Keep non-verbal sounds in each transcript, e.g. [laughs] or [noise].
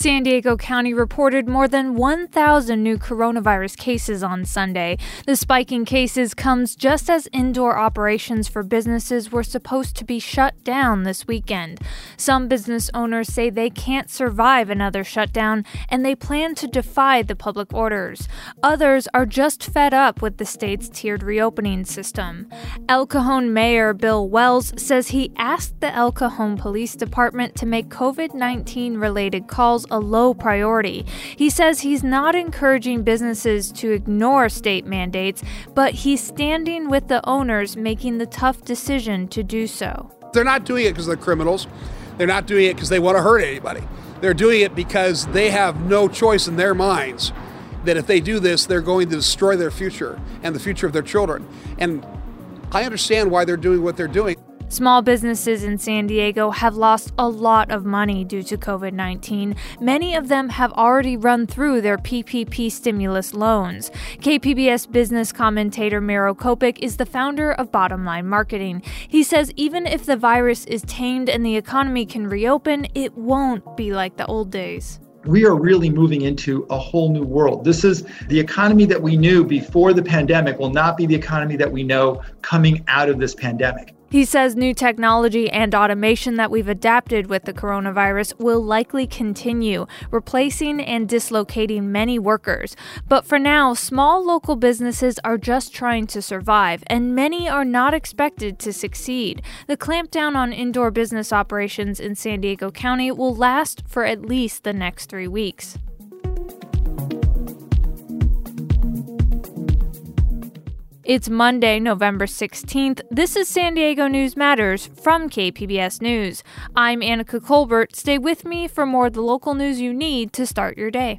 San Diego County reported more than 1,000 new coronavirus cases on Sunday. The spike in cases comes just as indoor operations for businesses were supposed to be shut down this weekend. Some business owners say they can't survive another shutdown and they plan to defy the public orders. Others are just fed up with the state's tiered reopening system. El Cajon Mayor Bill Wells says he asked the El Cajon Police Department to make COVID 19 related calls a low priority. He says he's not encouraging businesses to ignore state mandates, but he's standing with the owners making the tough decision to do so. They're not doing it because they're criminals. They're not doing it because they want to hurt anybody. They're doing it because they have no choice in their minds that if they do this, they're going to destroy their future and the future of their children. And I understand why they're doing what they're doing. Small businesses in San Diego have lost a lot of money due to COVID 19. Many of them have already run through their PPP stimulus loans. KPBS business commentator Miro Copic is the founder of Bottom Line Marketing. He says even if the virus is tamed and the economy can reopen, it won't be like the old days we are really moving into a whole new world. This is the economy that we knew before the pandemic will not be the economy that we know coming out of this pandemic. He says new technology and automation that we've adapted with the coronavirus will likely continue, replacing and dislocating many workers. But for now, small local businesses are just trying to survive, and many are not expected to succeed. The clampdown on indoor business operations in San Diego County will last for at least the next three weeks. It's Monday, November 16th. This is San Diego News Matters from KPBS News. I'm Anica Colbert. Stay with me for more of the local news you need to start your day.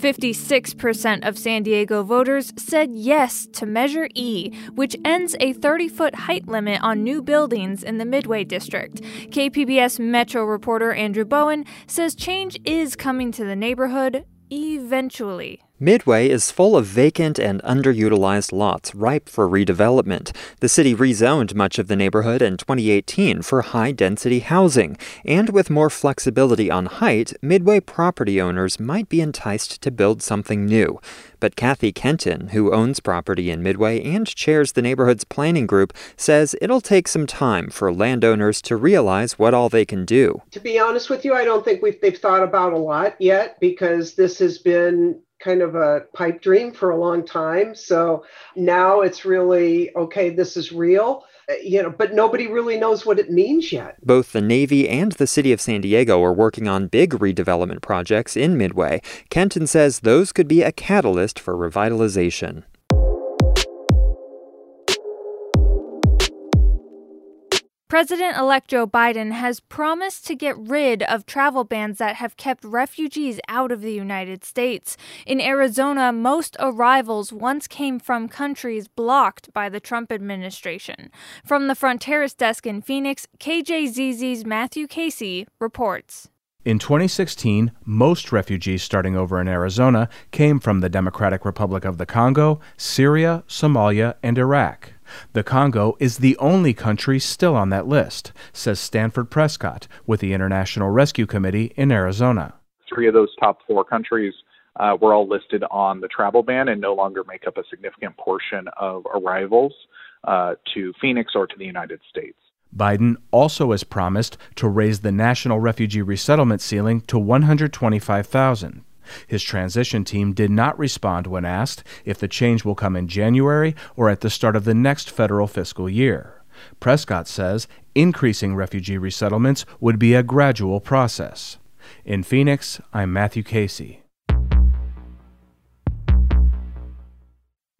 56% of San Diego voters said yes to Measure E, which ends a 30 foot height limit on new buildings in the Midway District. KPBS Metro reporter Andrew Bowen says change is coming to the neighborhood eventually. Midway is full of vacant and underutilized lots ripe for redevelopment. The city rezoned much of the neighborhood in 2018 for high density housing. And with more flexibility on height, Midway property owners might be enticed to build something new. But Kathy Kenton, who owns property in Midway and chairs the neighborhood's planning group, says it'll take some time for landowners to realize what all they can do. To be honest with you, I don't think they've thought about a lot yet because this has been kind of a pipe dream for a long time. So now it's really okay, this is real. Uh, you know, but nobody really knows what it means yet. Both the Navy and the City of San Diego are working on big redevelopment projects in Midway. Kenton says those could be a catalyst for revitalization. President elect Joe Biden has promised to get rid of travel bans that have kept refugees out of the United States. In Arizona, most arrivals once came from countries blocked by the Trump administration. From the Fronteras desk in Phoenix, KJZZ's Matthew Casey reports. In 2016, most refugees starting over in Arizona came from the Democratic Republic of the Congo, Syria, Somalia, and Iraq. The Congo is the only country still on that list, says Stanford Prescott with the International Rescue Committee in Arizona. Three of those top four countries uh, were all listed on the travel ban and no longer make up a significant portion of arrivals uh, to Phoenix or to the United States. Biden also has promised to raise the national refugee resettlement ceiling to 125,000. His transition team did not respond when asked if the change will come in January or at the start of the next federal fiscal year. Prescott says increasing refugee resettlements would be a gradual process. In Phoenix, I'm Matthew Casey.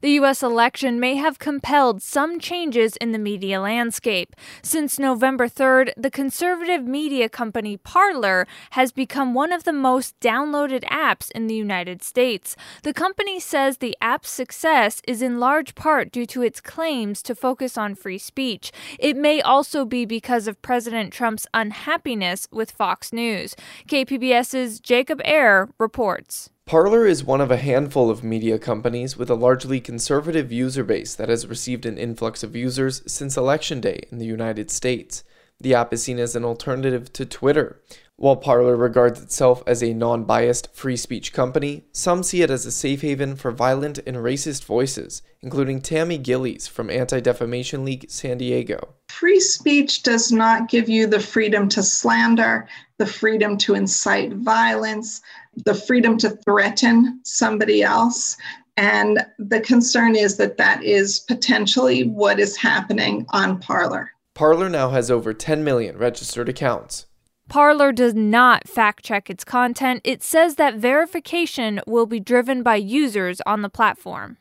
The U.S. election may have compelled some changes in the media landscape. Since November 3rd, the conservative media company Parler has become one of the most downloaded apps in the United States. The company says the app's success is in large part due to its claims to focus on free speech. It may also be because of President Trump's unhappiness with Fox News. KPBS's Jacob Aere reports. Parler is one of a handful of media companies with a largely conservative user base that has received an influx of users since Election Day in the United States. The app is seen as an alternative to Twitter. While Parler regards itself as a non biased free speech company, some see it as a safe haven for violent and racist voices, including Tammy Gillies from Anti Defamation League San Diego. Free speech does not give you the freedom to slander, the freedom to incite violence, the freedom to threaten somebody else. And the concern is that that is potentially what is happening on Parler. Parler now has over 10 million registered accounts. Parler does not fact check its content. It says that verification will be driven by users on the platform.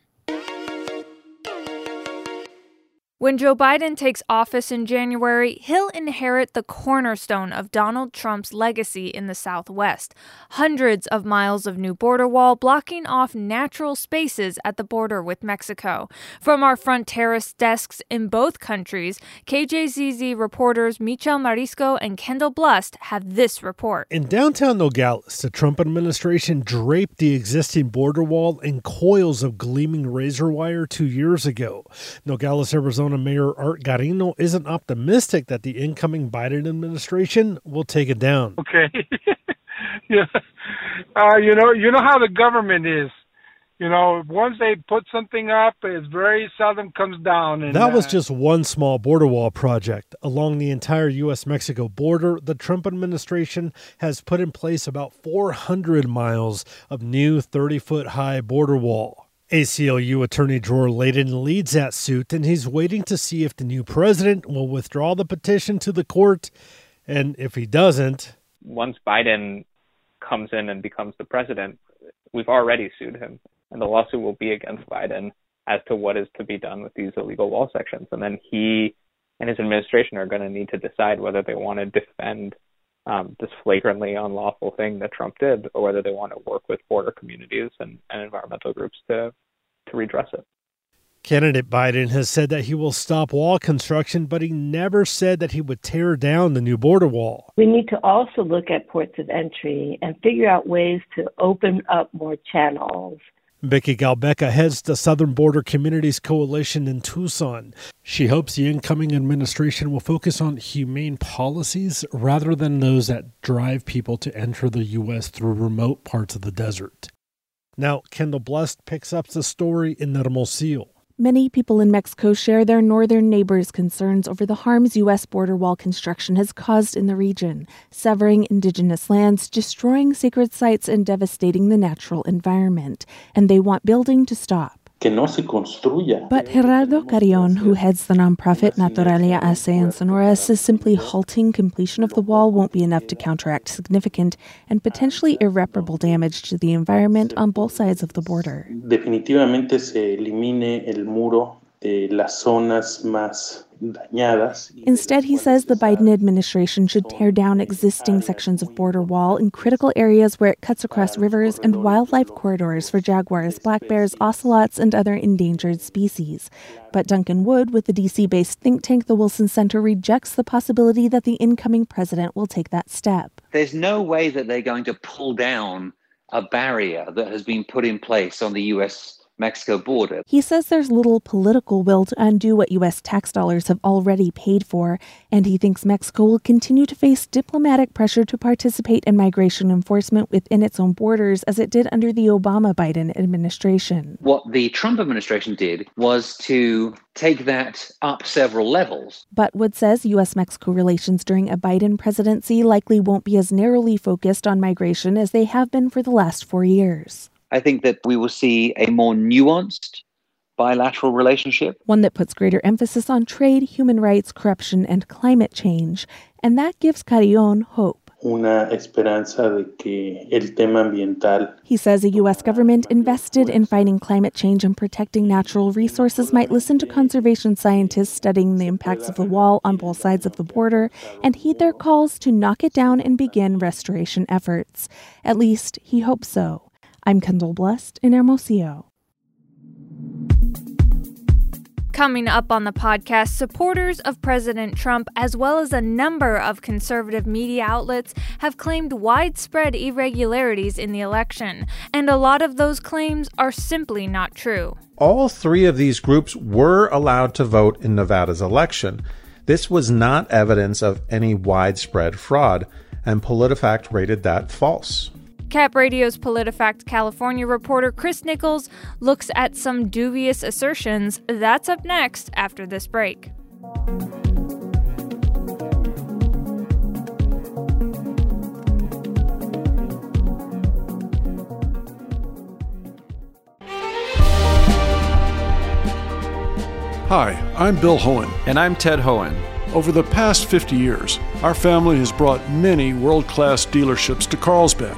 When Joe Biden takes office in January, he'll inherit the cornerstone of Donald Trump's legacy in the Southwest hundreds of miles of new border wall blocking off natural spaces at the border with Mexico. From our Fronteras desks in both countries, KJZZ reporters Michel Marizco and Kendall Blust have this report. In downtown Nogales, the Trump administration draped the existing border wall in coils of gleaming razor wire two years ago. Nogales, Arizona Arizona Mayor Art Garino isn't optimistic that the incoming Biden administration will take it down. Okay. [laughs] yeah. Uh, you know, you know how the government is. You know, once they put something up, it very seldom comes down. And, that was uh, just one small border wall project. Along the entire U.S. Mexico border, the Trump administration has put in place about 400 miles of new 30 foot high border wall. ACLU attorney Dror Ladin leads that suit, and he's waiting to see if the new president will withdraw the petition to the court. And if he doesn't. Once Biden comes in and becomes the president, we've already sued him. And the lawsuit will be against Biden as to what is to be done with these illegal wall sections. And then he and his administration are going to need to decide whether they want to defend um, this flagrantly unlawful thing that Trump did, or whether they want to work with border communities and, and environmental groups to to redress it. Candidate Biden has said that he will stop wall construction, but he never said that he would tear down the new border wall. We need to also look at ports of entry and figure out ways to open up more channels Becky Gaubeca heads the Southern Border Communities Coalition in Tucson. She hopes the incoming administration will focus on humane policies rather than those that drive people to enter the U.S. through remote parts of the desert. Now, Kendall Blust picks up the story in Hermosillo. Many people in Mexico share their northern neighbors' concerns over the harms U.S. border wall construction has caused in the region, severing indigenous lands, destroying sacred sites, and devastating the natural environment. And they want building to stop que no se construya. But Gerardo Carrion, who heads the nonprofit Naturalia AC in Sonora, says simply halting completion of the wall won't be enough to counteract significant and potentially ah, irreparable damage to the environment on both sides of the border. Definitivamente se elimine el muro de las zonas más Instead, he says the Biden administration should tear down existing sections of border wall in critical areas where it cuts across rivers and wildlife corridors for jaguars, black bears, ocelots, and other endangered species. But Duncan Wood, with the DC based think tank the Wilson Center, rejects the possibility that the incoming president will take that step. There's no way that they're going to pull down a barrier that has been put in place on the U.S Mexico border. He says there's little political will to undo what U.S. tax dollars have already paid for, and he thinks Mexico will continue to face diplomatic pressure to participate in migration enforcement within its own borders as it did under the Obama Biden administration. What the Trump administration did was to take that up several levels. But Wood says U.S. Mexico relations during a Biden presidency likely won't be as narrowly focused on migration as they have been for the last four years. I think that we will see a more nuanced bilateral relationship. One that puts greater emphasis on trade, human rights, corruption, and climate change. And that gives Carrion hope. Una esperanza de que el tema ambiental. He says a U.S. government invested in fighting climate change and protecting natural resources might listen to conservation scientists studying the impacts of the wall on both sides of the border and heed their calls to knock it down and begin restoration efforts. At least he hopes so. I'm Kendall Blust in Hermosillo. Coming up on the podcast, supporters of President Trump, as well as a number of conservative media outlets, have claimed widespread irregularities in the election, and a lot of those claims are simply not true. All three of these groups were allowed to vote in Nevada's election. This was not evidence of any widespread fraud, and PolitiFact rated that false. Cap Radio's PolitiFact California reporter Chris Nichols looks at some dubious assertions. That's up next after this break. Hi, I'm Bill Hoehn. And I'm Ted Hoehn. Over the past 50 years, our family has brought many world class dealerships to Carlsbad,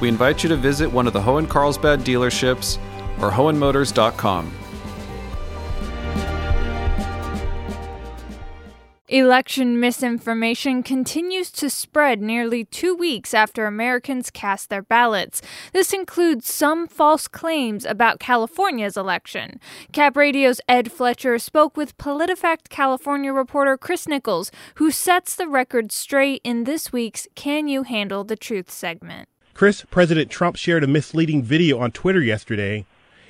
We invite you to visit one of the Hoehn Carlsbad dealerships or hoehnmotors.com. Election misinformation continues to spread nearly two weeks after Americans cast their ballots. This includes some false claims about California's election. Cap Radio's Ed Fletcher spoke with PolitiFact California reporter Chris Nichols, who sets the record straight in this week's Can You Handle the Truth segment. Chris, President Trump shared a misleading video on Twitter yesterday.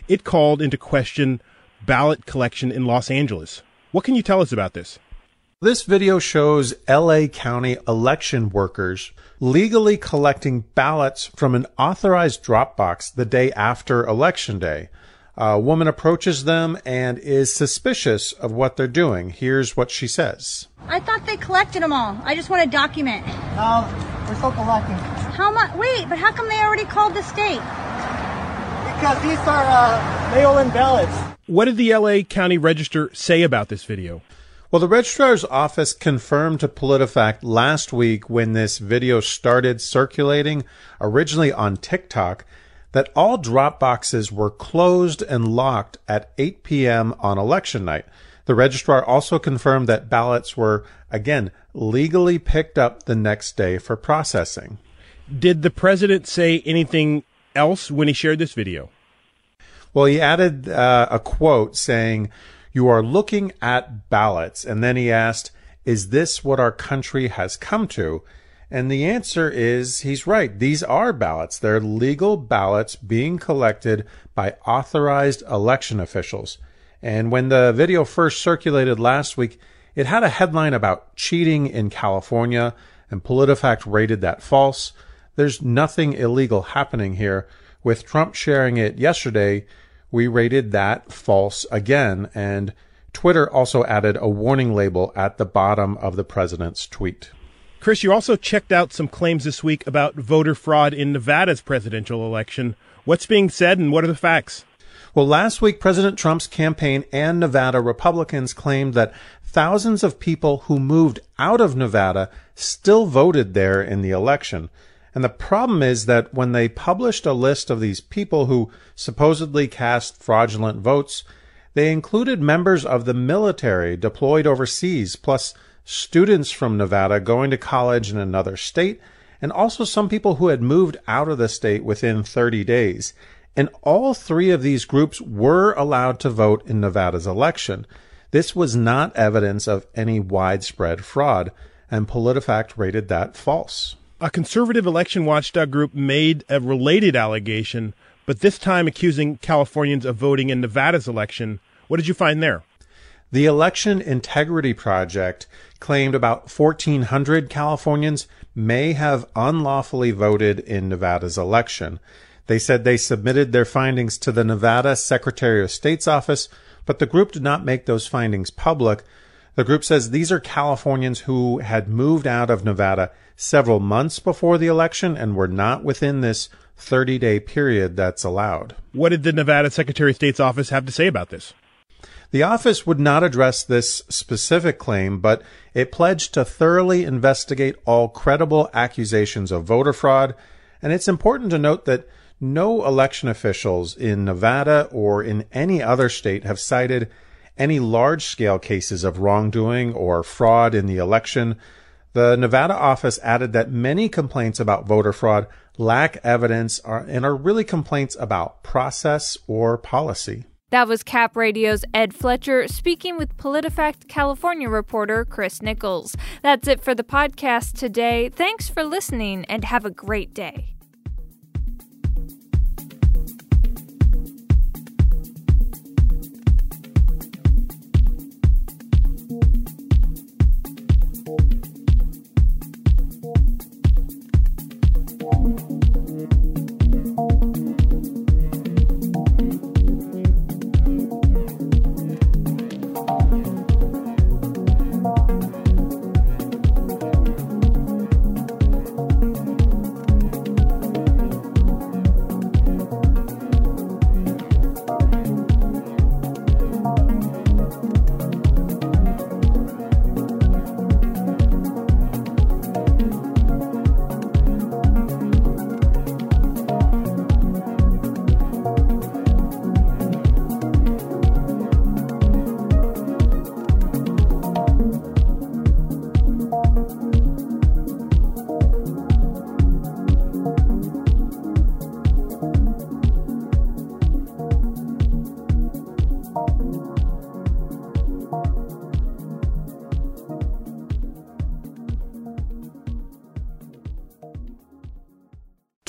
It called into question ballot collection in Los Angeles. What can you tell us about this? This video shows LA County election workers legally collecting ballots from an authorized drop box the day after Election Day. A woman approaches them and is suspicious of what they're doing. Here's what she says. I thought they collected them all. I just want a document. No, we're still collecting. How much? Wait, but how come they already called the state? Because these are uh, mail-in ballots. What did the LA County Registrar say about this video? Well, the registrar's office confirmed to PolitiFact last week when this video started circulating, originally on TikTok, that all drop boxes were closed and locked at 8 p.m. on election night. The registrar also confirmed that ballots were, again, legally picked up the next day for processing. Did the president say anything else when he shared this video? Well, he added uh, a quote saying, you are looking at ballots. And then he asked, Is this what our country has come to? And the answer is he's right. These are ballots. They're legal ballots being collected by authorized election officials. And when the video first circulated last week, it had a headline about cheating in California, and PolitiFact rated that false. There's nothing illegal happening here. With Trump sharing it yesterday, we rated that false again, and Twitter also added a warning label at the bottom of the president's tweet. Chris, you also checked out some claims this week about voter fraud in Nevada's presidential election. What's being said and what are the facts? Well, last week, President Trump's campaign and Nevada Republicans claimed that thousands of people who moved out of Nevada still voted there in the election. And the problem is that when they published a list of these people who supposedly cast fraudulent votes, They included members of the military deployed overseas, plus students from Nevada going to college in another state, and also some people who had moved out of the state within 30 days. And all three of these groups were allowed to vote in Nevada's election. This was not evidence of any widespread fraud, and PolitiFact rated that false. A conservative election watchdog group made a related allegation, but this time accusing Californians of voting in Nevada's election. What did you find there? The Election Integrity Project claimed about 1,400 Californians may have unlawfully voted in Nevada's election. They said they submitted their findings to the Nevada Secretary of State's office, but the group did not make those findings public. The group says these are Californians who had moved out of Nevada several months before the election and were not within this 30 day period that's allowed. What did the Nevada Secretary of State's office have to say about this? The office would not address this specific claim, but it pledged to thoroughly investigate all credible accusations of voter fraud. And it's important to note that no election officials in Nevada or in any other state have cited any large scale cases of wrongdoing or fraud in the election. The Nevada office added that many complaints about voter fraud lack evidence and are really complaints about process or policy. That was Cap Radio's Ed Fletcher speaking with PolitiFact California reporter Chris Nichols. That's it for the podcast today. Thanks for listening and have a great day.